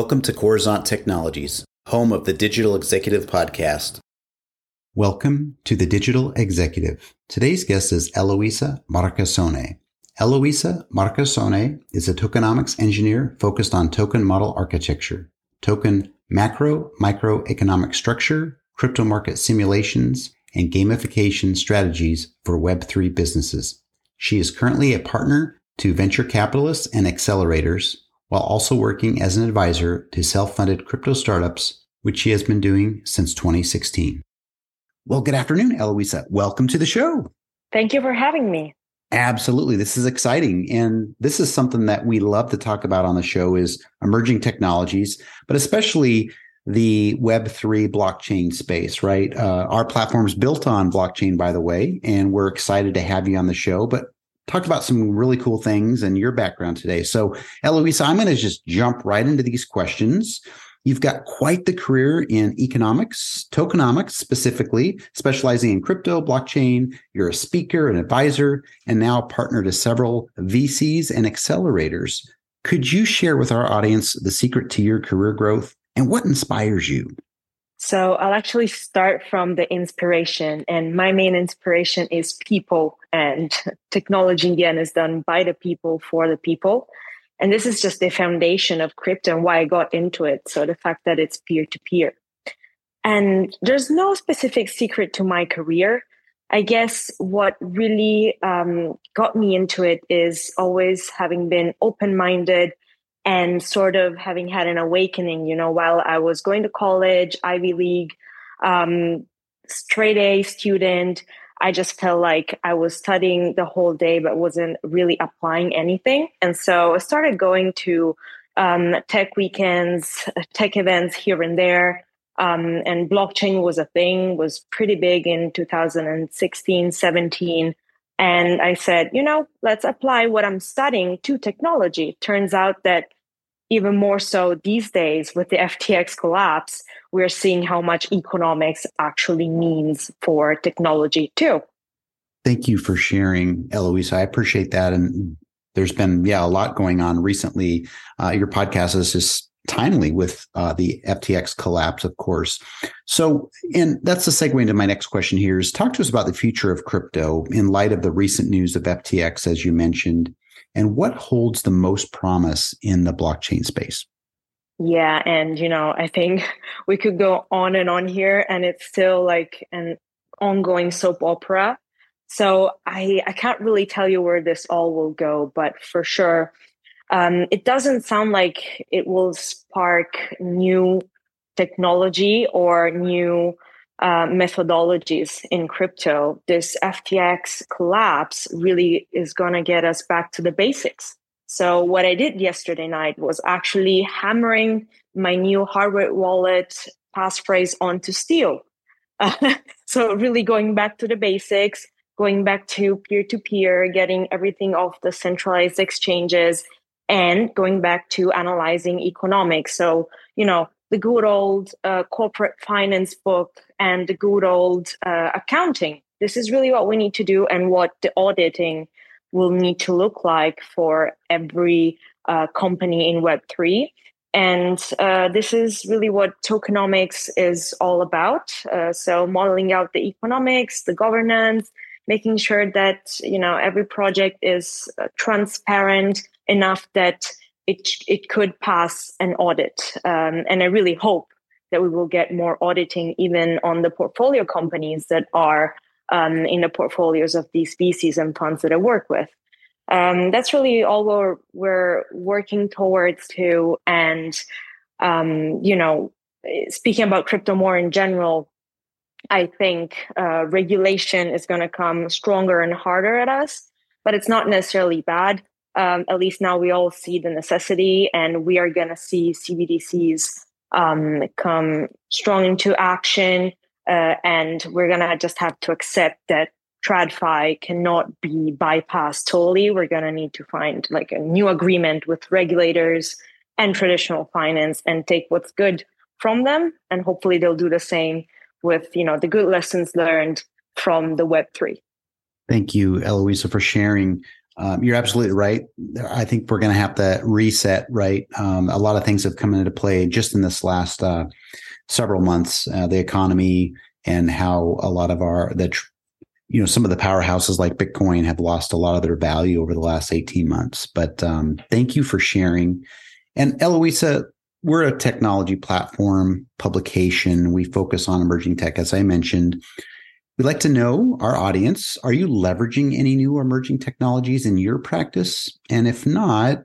Welcome to Coruzant Technologies, home of the Digital Executive Podcast. Welcome to the Digital Executive. Today's guest is Eloisa Marchesoni. Eloisa Marchesoni is a tokenomics engineer focused on token model architecture, token macro microeconomic structure, crypto market simulations, and gamification strategies for Web3 businesses. She is currently a partner to venture capitalists and accelerators while also working as an advisor to self-funded crypto startups, which she has been doing since 2016. Well, good afternoon, Eloisa. Welcome to the show. Thank you for having me. Absolutely. This is exciting. And this is something that we love to talk about on the show is emerging technologies, but especially the Web3 blockchain space, right? Uh, our platform is built on blockchain, by the way, and we're excited to have you on the show. But talk about some really cool things and your background today. So, Eloisa, I'm going to just jump right into these questions. You've got quite the career in economics, tokenomics specifically, specializing in crypto, blockchain. You're a speaker, an advisor, and now partner to several VCs and accelerators. Could you share with our audience the secret to your career growth and what inspires you? So I'll actually start from the inspiration. And my main inspiration is people and technology again is done by the people for the people. And this is just the foundation of crypto and why I got into it. So the fact that it's peer to peer. And there's no specific secret to my career. I guess what really um, got me into it is always having been open minded and sort of having had an awakening, you know, while I was going to college, Ivy League, um, straight A student. I just felt like I was studying the whole day, but wasn't really applying anything. And so I started going to um, tech weekends, tech events here and there. Um, and blockchain was a thing, was pretty big in 2016, 17. And I said, you know, let's apply what I'm studying to technology. Turns out that even more so these days with the FTX collapse, we're seeing how much economics actually means for technology too. Thank you for sharing, Eloisa. I appreciate that. And there's been, yeah, a lot going on recently. Uh, your podcast is just timely with uh, the FTX collapse, of course. So, and that's the segue into my next question here is talk to us about the future of crypto in light of the recent news of FTX, as you mentioned, and what holds the most promise in the blockchain space. Yeah, and you know, I think we could go on and on here, and it's still like an ongoing soap opera. So I I can't really tell you where this all will go, but for sure, um, it doesn't sound like it will spark new technology or new uh, methodologies in crypto. This FTX collapse really is going to get us back to the basics. So what I did yesterday night was actually hammering my new hardware wallet passphrase onto steel. Uh, so really going back to the basics, going back to peer to peer, getting everything off the centralized exchanges and going back to analyzing economics. So, you know, the good old uh, corporate finance book and the good old uh, accounting. This is really what we need to do and what the auditing will need to look like for every uh, company in Web3. And uh, this is really what tokenomics is all about. Uh, so modeling out the economics, the governance, making sure that you know every project is uh, transparent enough that it it could pass an audit. Um, and I really hope that we will get more auditing even on the portfolio companies that are um, in the portfolios of these VCs and funds that I work with. Um, that's really all we're, we're working towards to. And, um, you know, speaking about crypto more in general, I think uh, regulation is going to come stronger and harder at us, but it's not necessarily bad. Um, at least now we all see the necessity, and we are going to see CBDCs um, come strong into action. Uh, and we're going to just have to accept that TradFi cannot be bypassed totally. We're going to need to find like a new agreement with regulators and traditional finance and take what's good from them. And hopefully they'll do the same with, you know, the good lessons learned from the Web3. Thank you, Eloisa, for sharing Um, you're absolutely right. I think we're going to have to reset, right? Um, a lot of things have come into play just in this last uh, several months. Uh, the economy and how a lot of our the you know some of the powerhouses like Bitcoin have lost a lot of their value over the last 18 months. But um, thank you for sharing. And Eloisa, we're a technology platform publication. We focus on emerging tech, as I mentioned. We'd like to know our audience are you leveraging any new emerging technologies in your practice? And if not,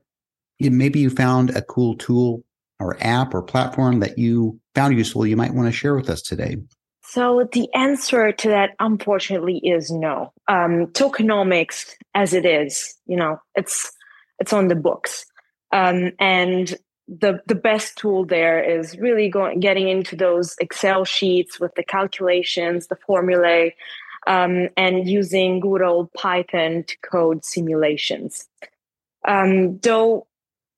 maybe you found a cool tool or app or platform that you found useful you might want to share with us today. So the answer to that, unfortunately, is no. Um, tokenomics, as it is, you know, it's it's on the books, um, and the the best tool there is really going getting into those Excel sheets with the calculations, the formulae, um, and using good old Python to code simulations. Um, though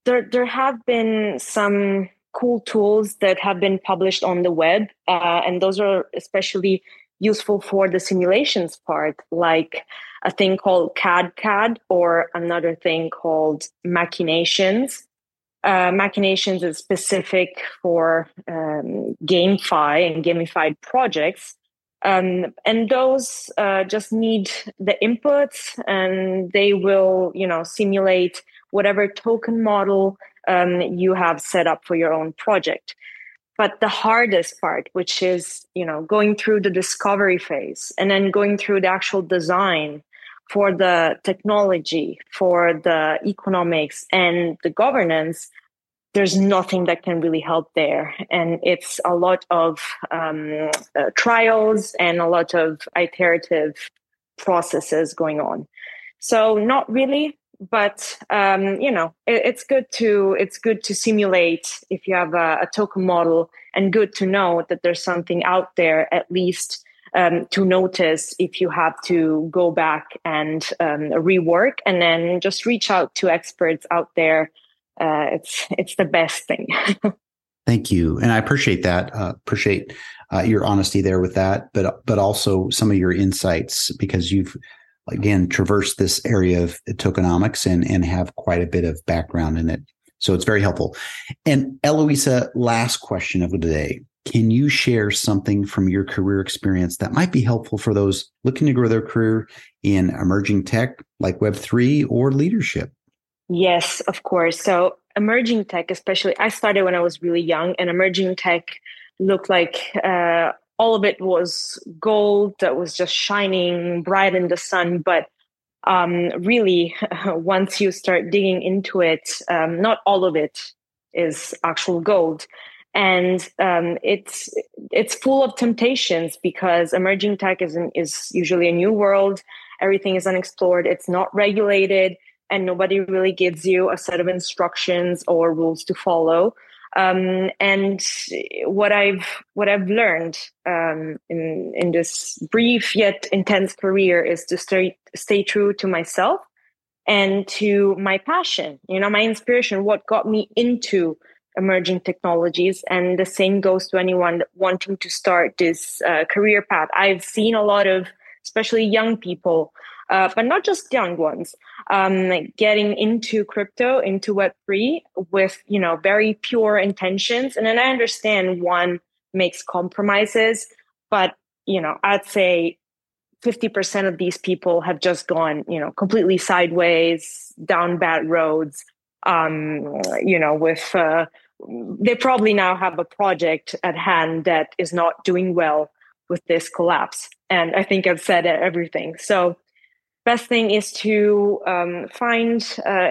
there there have been some cool tools that have been published on the web, uh, and those are especially useful for the simulations part, like a thing called CAD or another thing called Machinations uh, machinations is specific for um, GameFi and gamified projects. Um, and those uh, just need the inputs and they will, you know, simulate whatever token model um, you have set up for your own project. But the hardest part, which is, you know, going through the discovery phase and then going through the actual design for the technology, for the economics and the governance, there's nothing that can really help there. And it's a lot of um, uh, trials and a lot of iterative processes going on. So not really, but um, you know, it, it's good to it's good to simulate if you have a, a token model, and good to know that there's something out there at least um, to notice if you have to go back and um, rework and then just reach out to experts out there. Uh, it's it's the best thing. Thank you. And i appreciate that uh, appreciate uh, your honesty there with that but but also some of your insights because you've again traversed this area of tokenomics and and have quite a bit of background in it. So it's very helpful. And eloisa last question of the day can you share something from your career experience that might be helpful for those looking to grow their career in emerging tech like Web3 or leadership? Yes, of course. So, emerging tech, especially, I started when I was really young, and emerging tech looked like uh, all of it was gold that was just shining bright in the sun. But um, really, once you start digging into it, um, not all of it is actual gold and um, it's it's full of temptations because emerging tech is is usually a new world. Everything is unexplored. It's not regulated, and nobody really gives you a set of instructions or rules to follow. Um, and what I've what I've learned um, in in this brief yet intense career is to stay stay true to myself and to my passion. You know, my inspiration. What got me into emerging technologies. And the same goes to anyone wanting to start this uh, career path. I've seen a lot of, especially young people, uh, but not just young ones, um, getting into crypto, into Web3 with, you know, very pure intentions. And then I understand one makes compromises, but, you know, I'd say 50% of these people have just gone, you know, completely sideways, down bad roads, um, you know, with, uh, they probably now have a project at hand that is not doing well with this collapse. And I think I've said everything. So best thing is to um, find uh,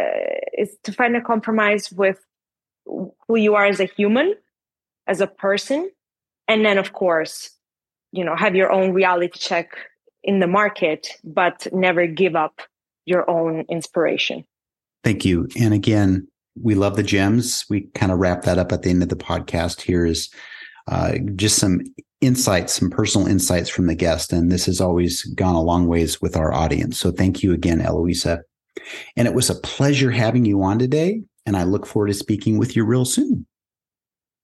is to find a compromise with who you are as a human, as a person, and then of course, you know, have your own reality check in the market, but never give up your own inspiration. Thank you. And again, we love the gems. We kind of wrap that up at the end of the podcast. Here is uh, just some insights, some personal insights from the guest. And this has always gone a long ways with our audience. So thank you again, Eloisa. And it was a pleasure having you on today. And I look forward to speaking with you real soon.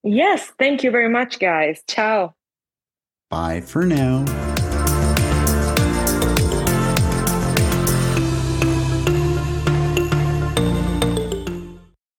Yes. Thank you very much, guys. Ciao. Bye for now.